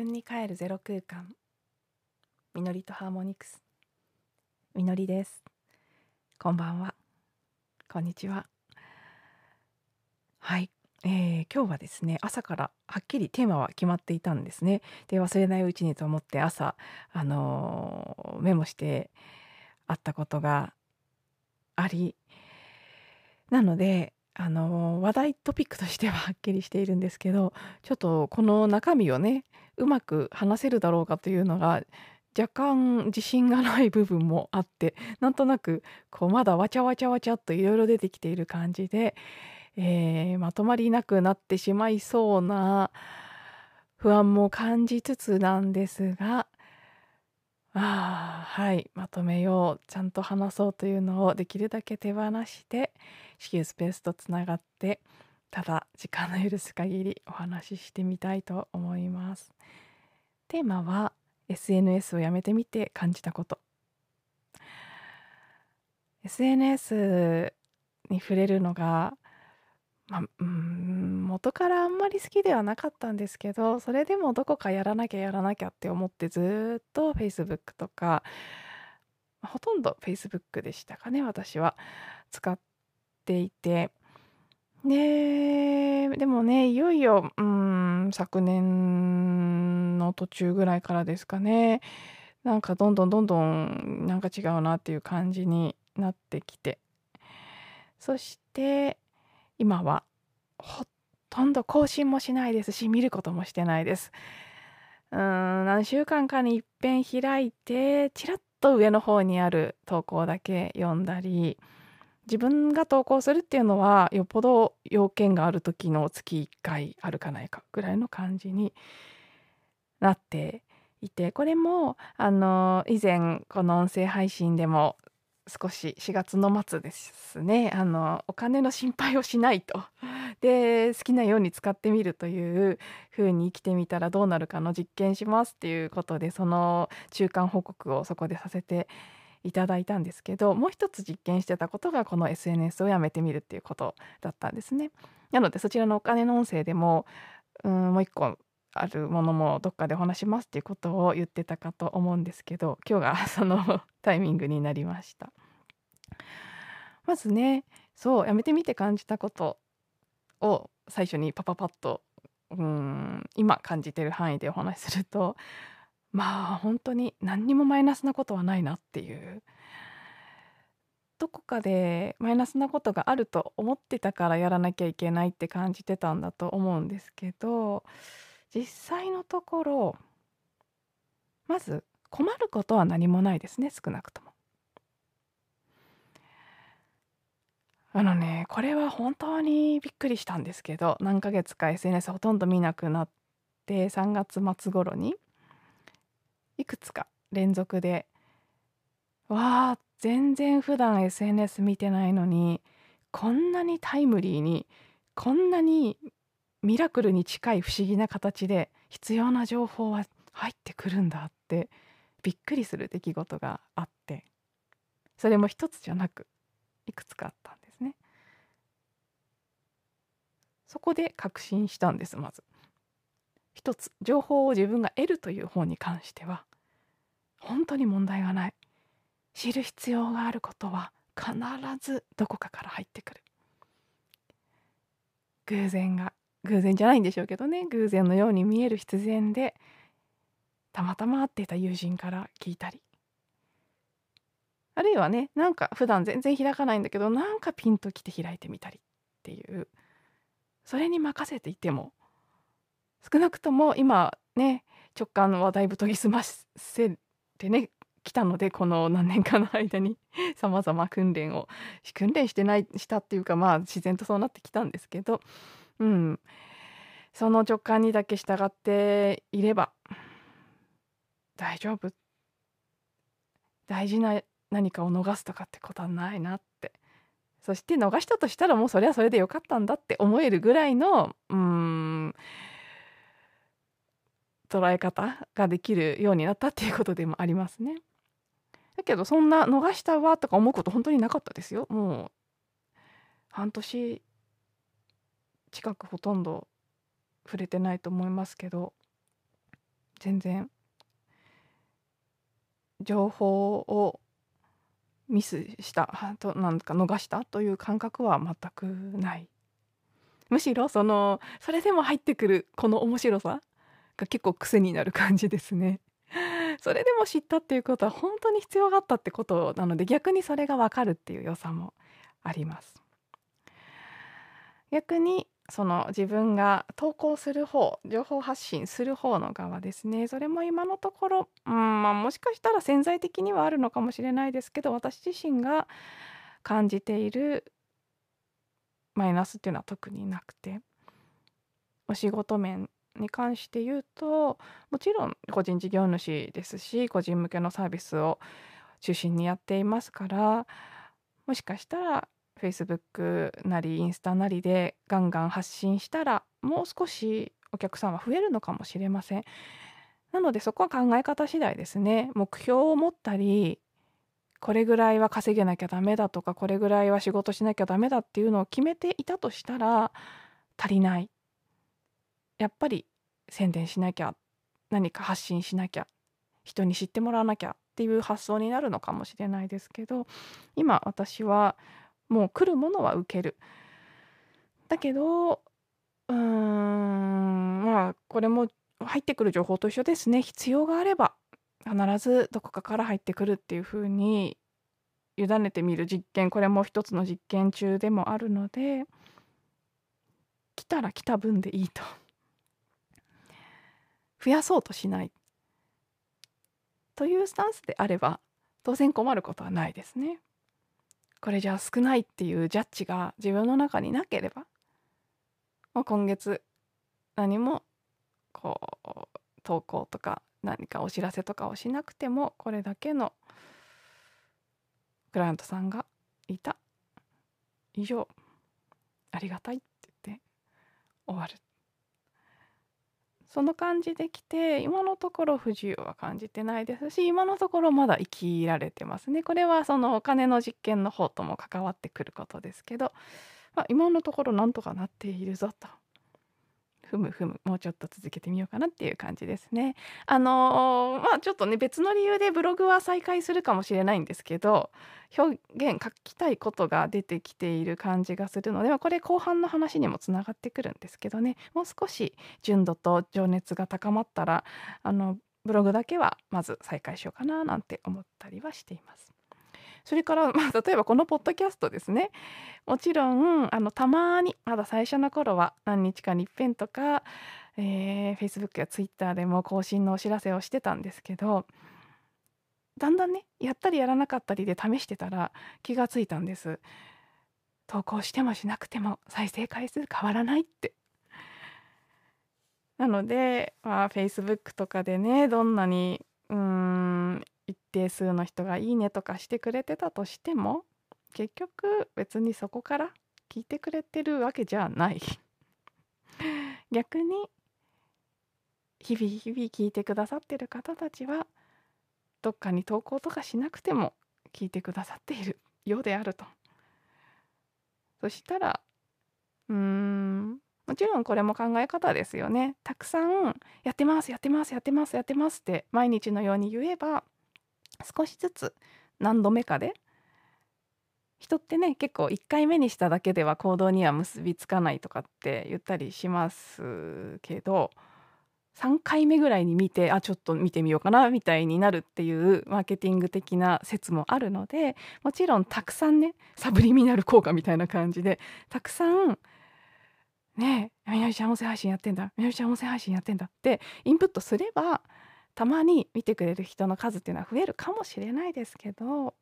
自分に帰るゼロ空間。みのりとハーモニクス。みのりです。こんばんは。こんにちは。はい、えー、今日はですね朝からはっきりテーマは決まっていたんですね。で忘れないうちにと思って朝あのー、メモしてあったことがあり。なのであの話題トピックとしてははっきりしているんですけどちょっとこの中身をねうまく話せるだろうかというのが若干自信がない部分もあってなんとなくこうまだわちゃわちゃわちゃっといろいろ出てきている感じで、えー、まとまりなくなってしまいそうな不安も感じつつなんですがあはいまとめようちゃんと話そうというのをできるだけ手放して子宮スペースとつながってただ時間の許す限りお話ししてみたいと思います。テーマは SNS をやめてみて感じたこと。SNS に触れるのが、まあ、うん元からあんまり好きではなかったんですけどそれでもどこかやらなきゃやらなきゃって思ってずっと Facebook とかほとんど Facebook でしたかね私は使っていて。ででもねいよいようん昨年の途中ぐらいからですかね。なんかどんどんどんどんなんか違うなっていう感じになってきて。そして今はほとんど更新もしないですし見ることもしてないです。うん何週間かにいっぺん開いてちらっと上の方にある投稿だけ読んだり。自分が投稿するっていうのはよっぽど要件がある時の月1回あるかないかぐらいの感じになっていてこれもあの以前この音声配信でも少し4月の末ですねあのお金の心配をしないと。で好きなように使ってみるという風に生きてみたらどうなるかの実験しますっていうことでその中間報告をそこでさせていただいたんですけどもう一つ実験してたことがこの SNS をやめてみるっていうことだったんですね。なのでそちらのお金の音声でもうんもう一個あるものもどっかでお話しますっていうことを言ってたかと思うんですけど今日がその タイミングになりました。まずねそうやめてみて感じたことを最初にパパパッとうん今感じてる範囲でお話しするとまあ本当に何にもマイナスなことはないなっていうどこかでマイナスなことがあると思ってたからやらなきゃいけないって感じてたんだと思うんですけど実際のところまず困ることは何もないですね少なくとも。あのねこれは本当にびっくりしたんですけど何ヶ月か SNS ほとんど見なくなって3月末頃にいくつか連続でわあ全然普段 SNS 見てないのにこんなにタイムリーにこんなにミラクルに近い不思議な形で必要な情報は入ってくるんだってびっくりする出来事があってそれも一つじゃなくいくつかあったんですね。そこで確信したんですまず。一つ情報を自分が得るという方に関しては本当に問題がない。知る必要があることは必ずどこかから入ってくる。偶然が偶然じゃないんでしょうけどね。偶然のように見える必然でたまたま会っていた友人から聞いたり。あるいはねなんか普段全然開かないんだけどなんかピンときて開いてみたりっていう。それに任せていても少なくとも今ね直感はだいぶ研ぎ澄ませてね来たのでこの何年かの間にさまざま訓練を訓練してないしたっていうかまあ自然とそうなってきたんですけどうん。その直感にだけ従っていれば大丈夫。大事な何かを逃すとかってことはないなって。そして逃したとしたらもうそれはそれでよかったんだって思えるぐらいのうん。捉え方ができるようになったっていうことでもありますね。だけどそんな逃したわとか思うこと本当になかったですよ。もう半年近くほとんど触れてないと思いますけど全然情報をミスしたとなんか逃したという感覚は全くないむしろそのそれでも入ってくるこの面白さが結構癖になる感じですね。それでも知ったっていうことは本当に必要があったってことなので逆にそれがわかるっていう良さもあります。逆にその自分が投稿する方情報発信する方の側ですねそれも今のところ、うんまあ、もしかしたら潜在的にはあるのかもしれないですけど私自身が感じているマイナスっていうのは特になくてお仕事面に関して言うともちろん個人事業主ですし個人向けのサービスを中心にやっていますからもしかしたら Facebook なりインスタなりでガンガン発信したらもう少しお客さんは増えるのかもしれません。なのでそこは考え方次第ですね。目標を持ったりこれぐらいは稼げなきゃダメだとかこれぐらいは仕事しなきゃダメだっていうのを決めていたとしたら足りないやっぱり宣伝しなきゃ何か発信しなきゃ人に知ってもらわなきゃっていう発想になるのかもしれないですけど今私はもう来るものは受ける。だけどうーんまあこれも入ってくる情報と一緒ですね必要があれば必ずどこかから入ってくるっていう風に委ねてみる実験これも一つの実験中でもあるので来たら来た分でいいと増やそうとしないというスタンスであれば当然困ることはないですね。これじゃあ少ないっていうジャッジが自分の中になければ、まあ、今月何もこう投稿とか何かお知らせとかをしなくてもこれだけのクライアントさんがいた以上ありがたいって言って終わるその感じできて今のところ不自由は感じてないですし今のところまだ生きられてますね。これはそのお金の実験の方とも関わってくることですけど、まあ、今のところなんとかなっているぞと。ふむふむもうちょっと続けてみようかなっていう感じですね。あのー、まあちょっとね別の理由でブログは再開するかもしれないんですけど表現書きたいことが出てきている感じがするので、まあ、これ後半の話にもつながってくるんですけどねもう少し純度と情熱が高まったらあのブログだけはまず再開しようかななんて思ったりはしています。それから、まあ、例えばこのポッドキャストですね。もちろんあのたまにまだ最初の頃は何日かに一遍とか、えー、Facebook や Twitter でも更新のお知らせをしてたんですけどだんだんねやったりやらなかったりで試してたら気がついたんです。投稿してもしなくても再生回数変わらないって。なので、まあ、Facebook とかでねどんなにうーん一定数の人がいいねとかしてくれてたとしても結局別にそこから聞いてくれてるわけじゃない。逆に日々日々聞いてくださってる方たちはどっかに投稿とかしなくても聞いてくださっているようであると。そしたらうーんもちろんこれも考え方ですよね。たくさんやってますやってますやってますやってますって毎日のように言えば少しずつ何度目かで人ってね結構1回目にしただけでは行動には結びつかないとかって言ったりしますけど3回目ぐらいに見てあちょっと見てみようかなみたいになるっていうマーケティング的な説もあるのでもちろんたくさんねサブリミナル効果みたいな感じでたくさんねえみなりちゃん音声配信やってんだみなりちゃん音声配信やってんだってインプットすればたまに見てくれる人の数っていうのは増えるかもしれないですけど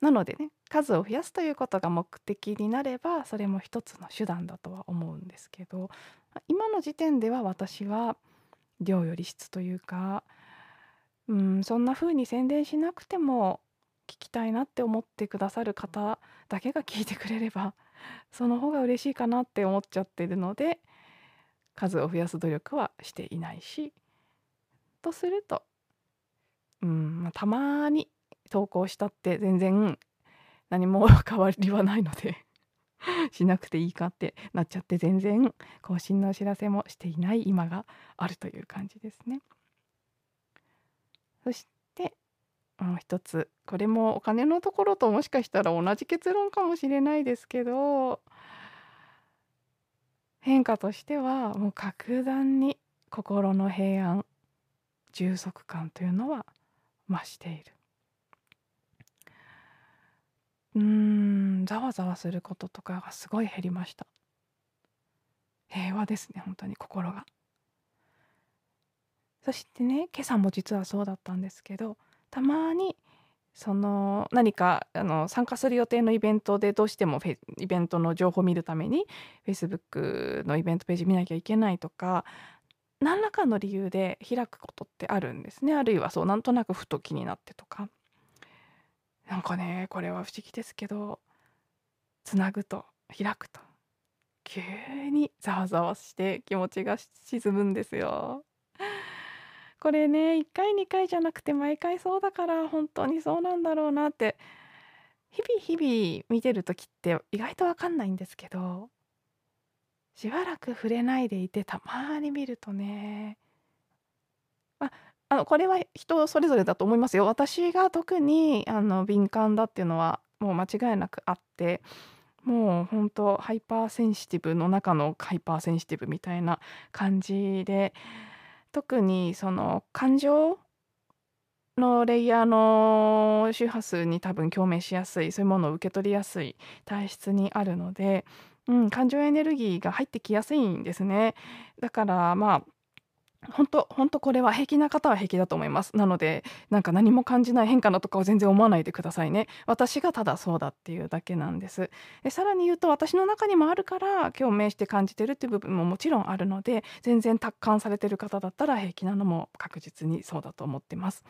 なのでね数を増やすということが目的になればそれも一つの手段だとは思うんですけど今の時点では私は量より質というかうんそんな風に宣伝しなくても聞きたいなって思ってくださる方だけが聞いてくれればその方が嬉しいかなって思っちゃってるので数を増やす努力はしていないしとするとうん、まあ、たまに投稿したって全然何も変わりはないので しなくていいかってなっちゃって全然更新のお知らせもしていない今があるという感じですね。そしてもう一つこれもお金のところともしかしたら同じ結論かもしれないですけど変化としてはもう格段に心の平安充足感というのは増している。うーんざわざわすることとかがすごい減りました。平和ですね本当に心が。そしてね今朝も実はそうだったんですけどたまにその何かあの参加する予定のイベントでどうしてもフェイベントの情報を見るために Facebook のイベントページ見なきゃいけないとか何らかの理由で開くことってあるんですね。あるいはそうなんとなくふと気になってとか。なんかねこれは不思議ですけどつなぐと開くと。急にざわざわして気持ちが沈むんですよ。これね1回2回じゃなくて毎回そうだから本当にそうなんだろうなって日々日々見てる時って意外と分かんないんですけどしばらく触れないでいてたまに見るとね。ああのこれは人それぞれだと思いますよ。私が特にあの敏感だっていうのはもう間違いなくあってもう本当 hypersensitive の中の hypersensitive みたいな感じで特にその感情のレイヤーの周波数に多分共鳴しやすいそういうものを受け取りやすい体質にあるので、うん、感情エネルギーが入ってきやすいんですね。だからまあ本当本当これは平気な方は平気だと思います。なのでなんか何も感じない変化なとかを全然思わないでくださいね。私がただそうだっていうだけなんです。でさらに言うと私の中にもあるから共鳴して感じてるっていう部分ももちろんあるので全然達観されてる方だったら平気なのも確実にそうだと思ってます。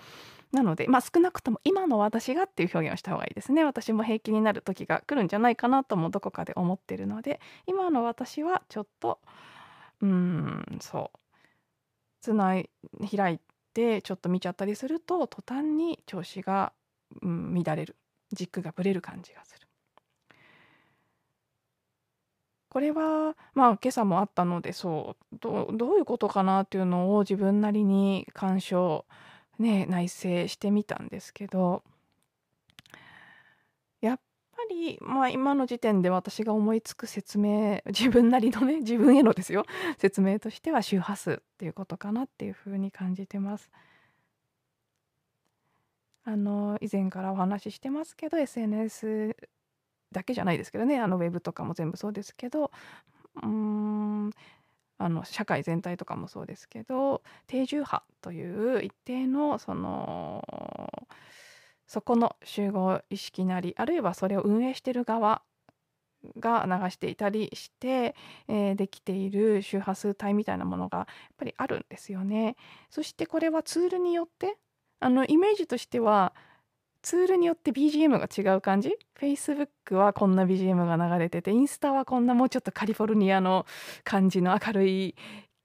なのでまあ少なくとも今の私がっていう表現をした方がいいですね。私も平気になる時が来るんじゃないかなともどこかで思ってるので今の私はちょっとうんそうつない開いてちょっと見ちゃったりすると途端に調子が、うん、乱れる軸がぶれる感じがする。これはまあ今朝もあったのでそうどどういうことかなっていうのを自分なりに鑑賞ね内省してみたんですけどやっぱり、まあ、今の時点で私が思いつく説明自分なりのね 自分へのですよ説明としては周波数っていうことかなっていうふうに感じてます。あの以前からお話ししてますけど SNS だけじゃないですけどねあのウェブとかも全部そうですけどうーんあの社会全体とかもそうですけど定住波という一定のそのそこの集合意識なりあるいはそれを運営してる側が流していたりして、えー、できている周波数帯みたいなものがやっぱりあるんですよね。そしてこれはツールによってあのイメージとしてはツールによって BGM が違う感じ ?Facebook はこんな BGM が流れててインスタはこんなもうちょっとカリフォルニアの感じの明るい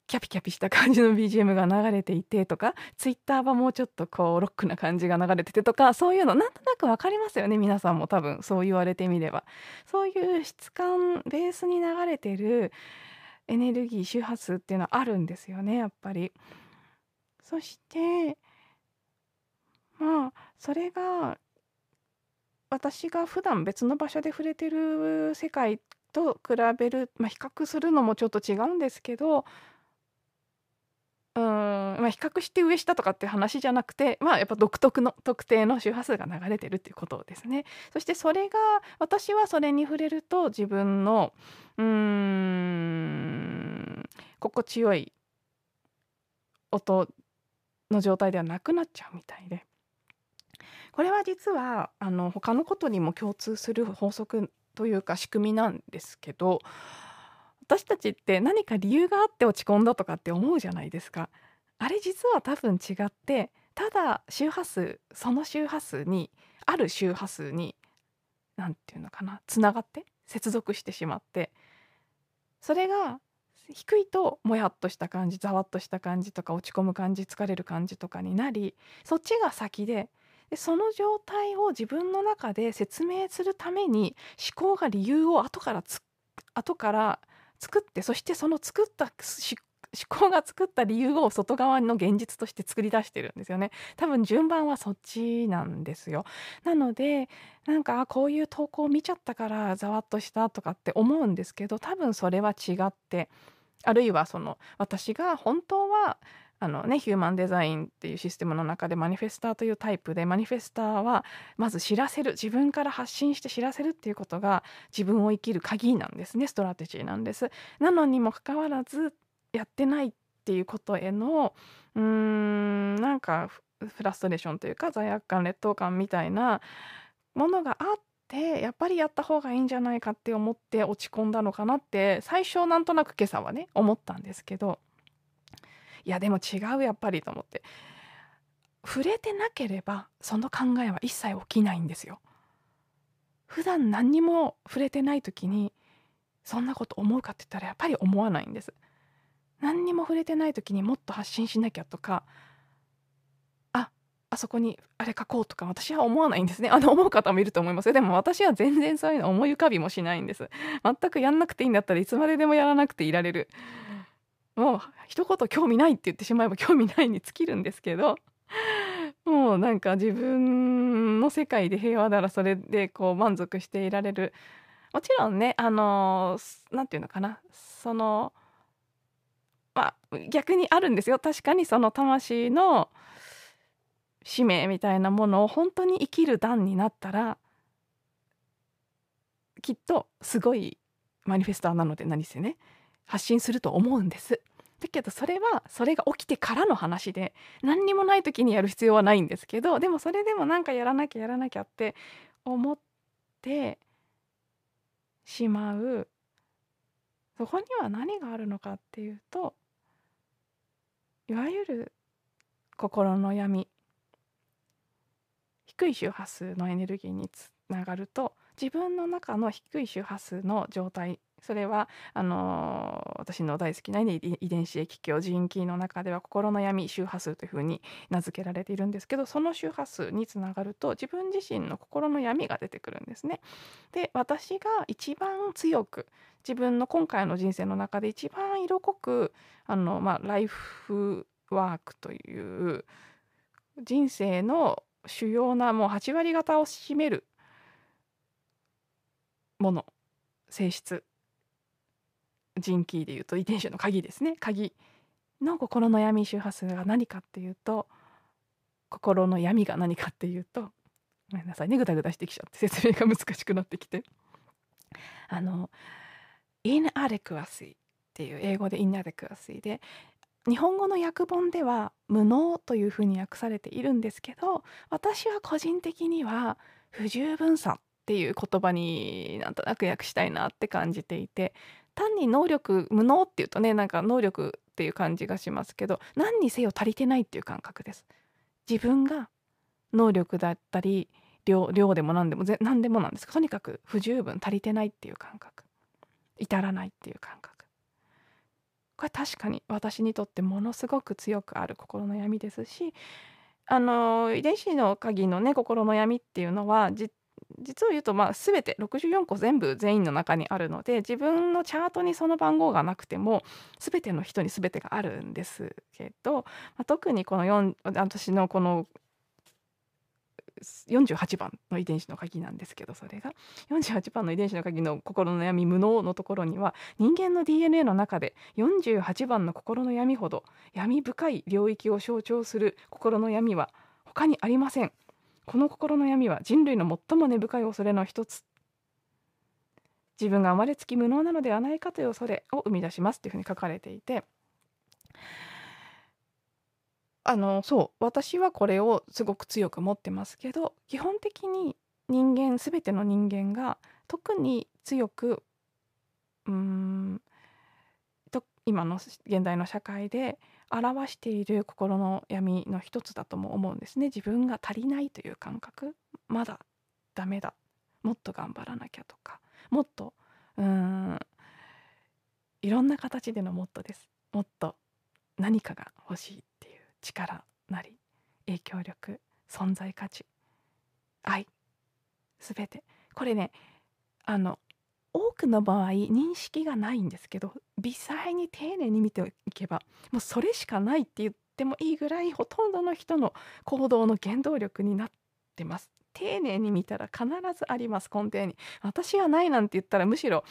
キャピキャピした感じの BGM が流れていてとか Twitter はもうちょっとこうロックな感じが流れててとかそういうのなんとなく分かりますよね皆さんも多分そう言われてみればそういう質感ベースに流れてるエネルギー周波数っていうのはあるんですよねやっぱり。そしてまあそれが私が普段別の場所で触れてる世界と比べる、まあ、比較するのもちょっと違うんですけどうん、まあ、比較して上下とかって話じゃなくて、まあ、やっぱ独特の特定の周波数が流れてるっていうことですね。そしてそれが私はそれに触れると自分のうん心地よい音の状態ではなくなっちゃうみたいでこれは実はあの他のことにも共通する法則というか仕組みなんですけど私たちって何か理由があって落ち込んだとかって思うじゃないですか。あれ実は多分違ってただ周波数その周波数にある周波数に何て言うのかなつながって接続してしまってそれが低いともやっとした感じざわっとした感じとか落ち込む感じ疲れる感じとかになりそっちが先ででその状態を自分の中で説明するために思考が理由を後からつ後から作ってそしてその作った思考が作った理由を外側の現実として作り出してるんですよね。多分順番はそっちなんですよ。なのでなんかこういう投稿を見ちゃったからざわっとしたとかって思うんですけど多分それは違ってあるいはその私が本当はあのね、ヒューマンデザインっていうシステムの中でマニフェスターというタイプでマニフェスターはまず知らせる自分から発信して知らせるっていうことが自分を生きる鍵なんですねストラテジーなんです。なのにもかかわらずやってないっていうことへのうーんなんかフラストレーションというか罪悪感劣等感みたいなものがあってやっぱりやった方がいいんじゃないかって思って落ち込んだのかなって最初なんとなく今朝はね思ったんですけどいやでも違うやっぱりと思って。触れてなければその考えは一切起きないんですよ。普段何にも触れてない時にそんなこと思うかって言ったらやっぱり思わないんです。何にも触れてない時にもっと発信しなきゃとかああそこにあれ書こうとか私は思わないんですね。あの思う方もいると思いますよ。でも私は全然そういうの思い浮かびもしないんです。全くやんなくていいんだったらいつまででもやらなくていられる。もう一言興味ないって言ってしまえば興味ないに尽きるんですけど もうなんか自分の世界で平和ならそれでこう満足していられる。もちろんねあの何て言うのかな。そのまあ逆にあるんですよ。確かにその魂の使命みたいなものを本当に生きる段になったらきっとすごいマニフェスターなので何せね。発信すると思うんです。だけどそれはそれが起きてからの話で何にもない時にやる必要はないんですけどでもそれでもなんかやらなきゃやらなきゃって思ってしまうそこには何があるのかっていうといわゆる心の闇低い周波数のエネルギーにつながると自分の中の低い周波数の状態それはあのー、私の大好きな遺伝子液鏡人気の中では心の闇周波数というふうに名付けられているんですけどその周波数につながると自分自身の心の闇が出てくるんですね。で私が一番強く自分の今回の人生の中で一番色濃くあの、まあ、ライフワークという人生の主要なもう8割方を占めるもの性質人キーでいうと遺伝子の鍵ですね。鍵の心の闇周波数が何かっていうと心の闇が何かっていうとごめんなさいねぐだぐだしてきちゃって説明が難しくなってきて。あの inadequacy っていう英語で inadequacy で日本語の訳本では無能というふうに訳されているんですけど私は個人的には不十分さっていう言葉になんとなく訳したいなって感じていて単に能力無能っていうとねなんか能力っていう感じがしますけど何にせよ足りてないっていう感覚です。自分が能力だったり量でも何でも何でもなんですとにかく不十分足りてないっていう感覚。至らないっていう感覚。これ確かに私にとってものすごく強くある心の闇ですしあの遺伝子の鍵のね心の闇っていうのは実実を言うとまあ全て64個全部全員の中にあるので自分のチャートにその番号がなくても全ての人に全てがあるんですけど、まあ、特にこの4私のこの48番の遺伝子の鍵なんですけどそれが48番の遺伝子の鍵の心の闇無能のところには人間の DNA の中で48番の心の闇ほど闇深い領域を象徴する心の闇は他にありません。この心の闇は人類の最も根深い恐れの一つ。自分が生まれつき無能なのではないかという恐れを生み出しますというふうに書かれていて。あのそう私はこれをすごく強く持ってますけど基本的に人間全ての人間が特に強くうんと今の現代の社会で表している心の闇の一つだとも思うんですね自分が足りないという感覚まだダメだもっと頑張らなきゃとかもっとうんいろんな形でのもっとですもっと何かが欲しいっていう力なり影響力存在価値愛全てこれねあの多くの場合認識がないんですけど微細に丁寧に見ていけばもうそれしかないって言ってもいいぐらいほとんどの人の行動の原動力になってます丁寧に見たら必ずあります根底に私はないなんて言ったらむしろ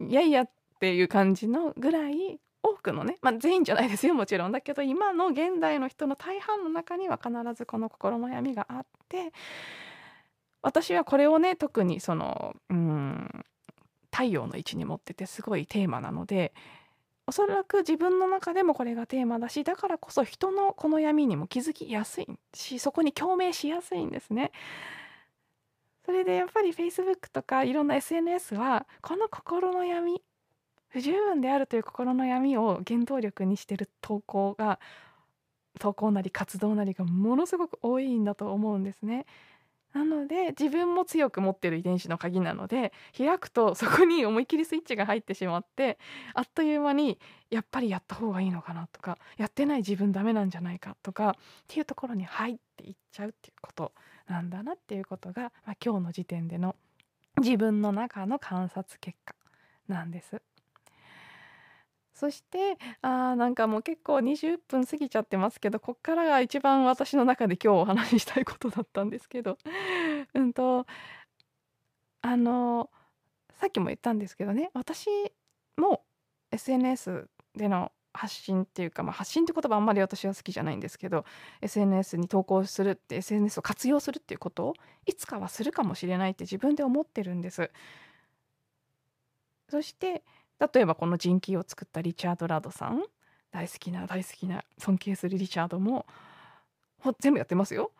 いやいやっていう感じのぐらい多くのね、まあ、全員じゃないですよもちろんだけど今の現代の人の大半の中には必ずこの心の闇があって私はこれをね特にそのうん太陽の位置に持っててすごいテーマなのでおそらく自分の中でもこれがテーマだしだからこそ人のこの闇にも気づきやすいしそこに共鳴しやすいんですね。それでやっぱり Facebook とかいろんな SNS はこの心の闇不十分であるという心の闇を原動力にしてる投稿が投稿なり活動なりがものすごく多いんだと思うんですね。なので自分も強く持ってる遺伝子の鍵なので開くとそこに思いっきりスイッチが入ってしまってあっという間にやっぱりやった方がいいのかなとかやってない自分ダメなんじゃないかとかっていうところに入っていっちゃうっていうことなんだなっていうことが、まあ、今日の時点での自分の中の観察結果なんです。そしてあーなんかもう結構20分過ぎちゃってますけどこっからが一番私の中で今日お話ししたいことだったんですけど うんとあのさっきも言ったんですけどね私も SNS での発信っていうか、まあ、発信って言葉あんまり私は好きじゃないんですけど SNS に投稿するって SNS を活用するっていうことをいつかはするかもしれないって自分で思ってるんです。そして例えばこの人気を作ったリチャード・ラドさん。大好きな大好きな尊敬するリチャードも全部やってますよ。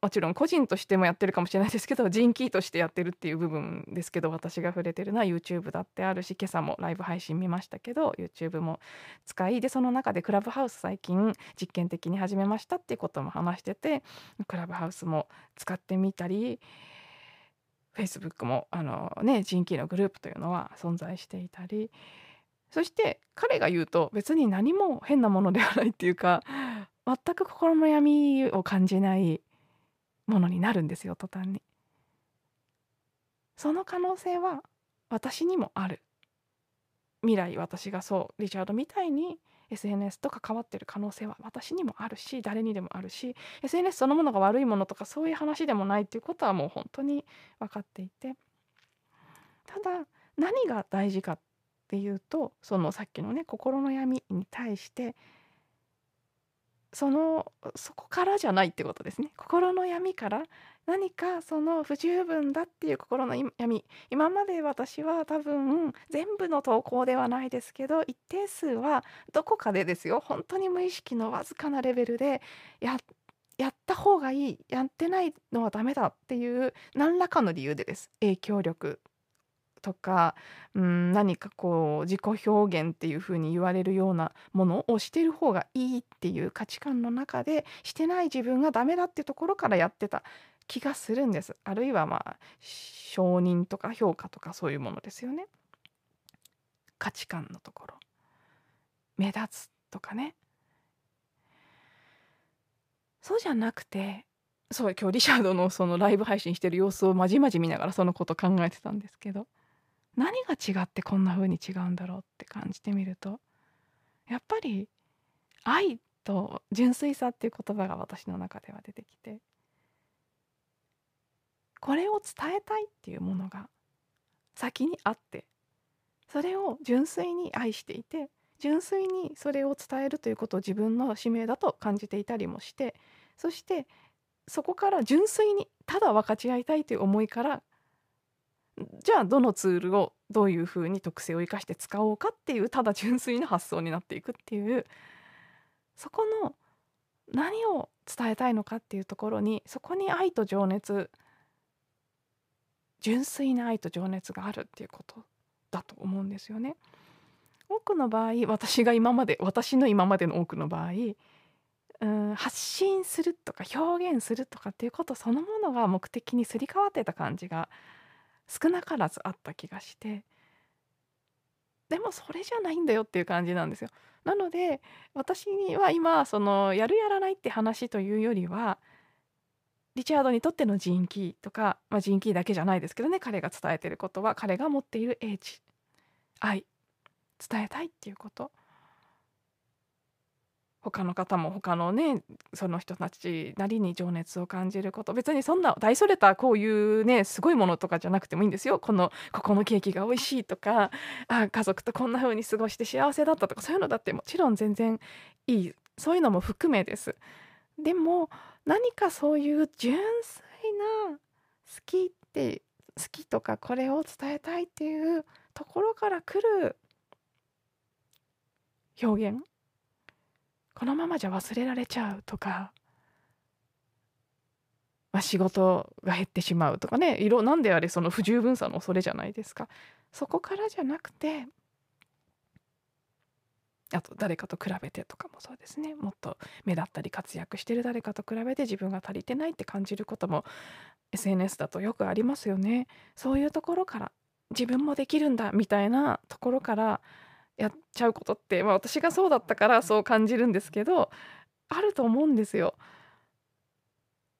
もちろん個人としてもやってるかもしれないですけど人気としてやってるっていう部分ですけど私が触れてるのは YouTube だってあるし今朝もライブ配信見ましたけど YouTube も使いでその中でクラブハウス最近実験的に始めましたっていうことも話しててクラブハウスも使ってみたり Facebook もあの、ね、人気のグループというのは存在していたりそして彼が言うと別に何も変なものではないっていうか全く心の闇を感じないものになるんですよ途端に。その可能性は私にもある未来私がそうリチャードみたいに SNS と関わってる可能性は私にもあるし誰にでもあるし SNS そのものが悪いものとかそういう話でもないっていうことはもう本当に分かっていて。ただ何が大事かっていうとそのさっきのね心の闇に対してそのそこからじゃないってことですね。心の闇から何かその不十分だっていう心の闇。今まで私は多分全部の投稿ではないですけど一定数はどこかでですよ。本当に無意識のわずかなレベルでややった方がいい。やってないのはダメだっていう何らかの理由でです。影響力。とか、うん、何かこう自己表現っていう風に言われるようなものをしてる方がいいっていう価値観の中でしてない自分がダメだってところからやってた気がするんです。あるいはまあ承認とか評価とかそういうものですよね。価値観のところ目立つとかねそうじゃなくてそう今日リシャードのそのライブ配信してる様子をまじまじ見ながらそのこと考えてたんですけど何が違ってこんな風に違うんだろうって感じてみるとやっぱり愛と純粋さっていう言葉が私の中では出てきてこれを伝えたいっていうものが先にあってそれを純粋に愛していて純粋にそれを伝えるということを自分の使命だと感じていたりもしてそしてそこから純粋にただ分かち合いたいという思いからじゃあどのツールをどういうふうに特性を生かして使おうかっていうただ純粋な発想になっていくっていうそこの何を伝えたいのかっていうところにそこに愛と情熱純粋な愛と情熱があるっていうことだと思うんですよね。多くの場合私が今まで私の今までの多くの場合うん発信するとか表現するとかっていうことそのものが目的にすり替わってた感じが少なからずあった気がしてでもそれじゃないんだよっていう感じなんですよ。なので私は今そのやるやらないって話というよりはリチャードにとってのジーンキーとか、まあ、ジーンキーだけじゃないですけどね彼が伝えてることは彼が持っている英知愛伝えたいっていうこと他の方も他のねその人たちなりに情熱を感じること。別にそんな大それたこういうねすごいものとかじゃなくてもいいんですよ。このここのケーキが美味しいとかあ家族とこんな風に過ごして幸せだったとかそういうのだってもちろん全然いい。そういうのも含めです。でも何かそういう純粋な好きって好きとかこれを伝えたいっていうところから来る表現このままじゃ忘れられちゃうとか、まあ、仕事が減ってしまうとかね。色なんであれその不十分さの恐れじゃないですか。そこからじゃなくてあと誰かと比べてとかもそうですね。もっと目立ったり活躍してる誰かと比べて自分が足りてないって感じることも SNS だとよくありますよね。そういうところから自分もできるんだみたいなところからやっちゃうことって、まあ、私がそうだったからそう感じるんですけどあると思うんですよ。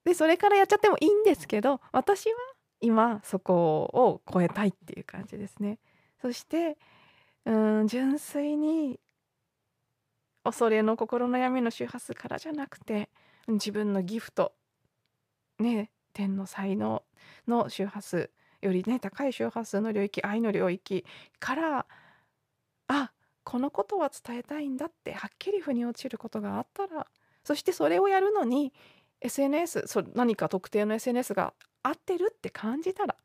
でそれからやっちゃってもいいんですけど私は今そこを超えたいっていう感じですね。そしてうん純粋に恐れの心の闇の周波数からじゃなくて自分のギフトね天の才能の周波数よりね高い周波数の領域愛の領域からあこのことは伝えたいんだってはっきり腑に落ちることがあったらそしてそれをやるのに SNS そ何か特定の SNS が合ってるって感じたら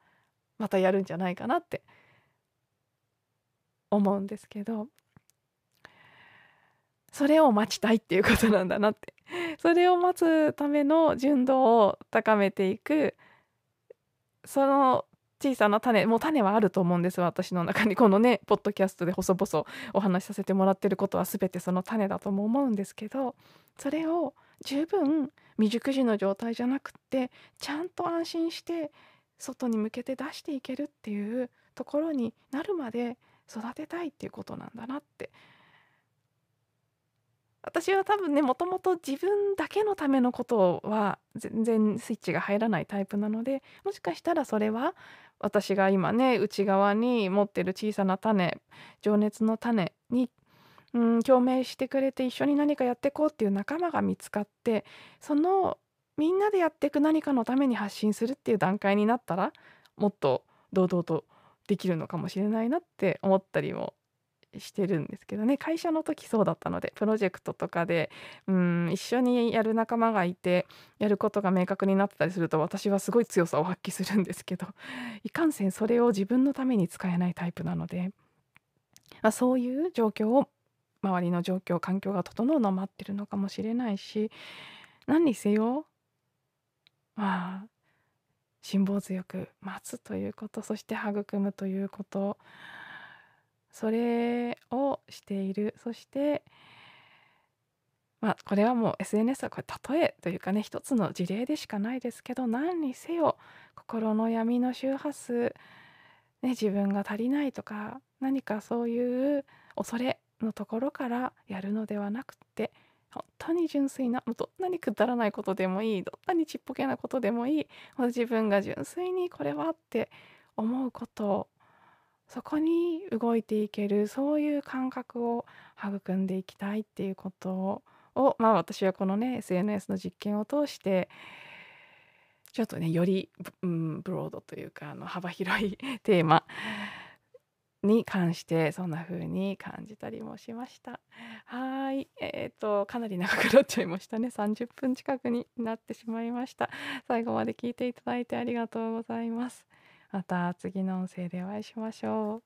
またやるんじゃないかなって思うんですけど。それを待ちたいっていうことなんだなって。それを待つための純度を高めていく。その小さな種もう種はあると思うんです私の中に。このねポッドキャストで細々お話しさせてもらってることは全てその種だとも思うんですけどそれを十分未熟児の状態じゃなくってちゃんと安心して外に向けて出していけるっていうところになるまで育てたいっていうことなんだなって私は多分ねもともと自分だけのためのことは全然スイッチが入らないタイプなのでもしかしたらそれは私が今ね内側に持ってる小さな種情熱の種に、うん、共鳴してくれて一緒に何かやっていこうっていう仲間が見つかってそのみんなでやっていく何かのために発信するっていう段階になったらもっと堂々とできるのかもしれないなって思ったりもしてるんですけどね。会社の時そうだったのでプロジェクトとかでうん一緒にやる仲間がいてやることが明確になってたりすると私はすごい強さを発揮するんですけど いかんせんそれを自分のために使えないタイプなので、まあ、そういう状況を周りの状況環境が整うのを待ってるのかもしれないし何にせよまあ辛抱強く待つということそして育むということそれをしている。そしてまあこれはもう SNS はこれ例えというかね一つの事例でしかないですけど何にせよ心の闇の周波数、ね、自分が足りないとか何かそういう恐れのところからやるのではなくて本当に純粋などんなにくだらないことでもいいどんなにちっぽけなことでもいい自分が純粋にこれはって思うことそこに動いていけるそういう感覚を育んでいきたいっていうことをまあ私はこのね SNS の実験を通してちょっとねより、うん、ブロードというかあの幅広い テーマに関してそんな風に感じたりもしました。はい、えっ、ー、とかなり長くなっちゃいましたね。30分近くになってしまいました。最後まで聞いていただいてありがとうございます。また次の音声でお会いしましょう。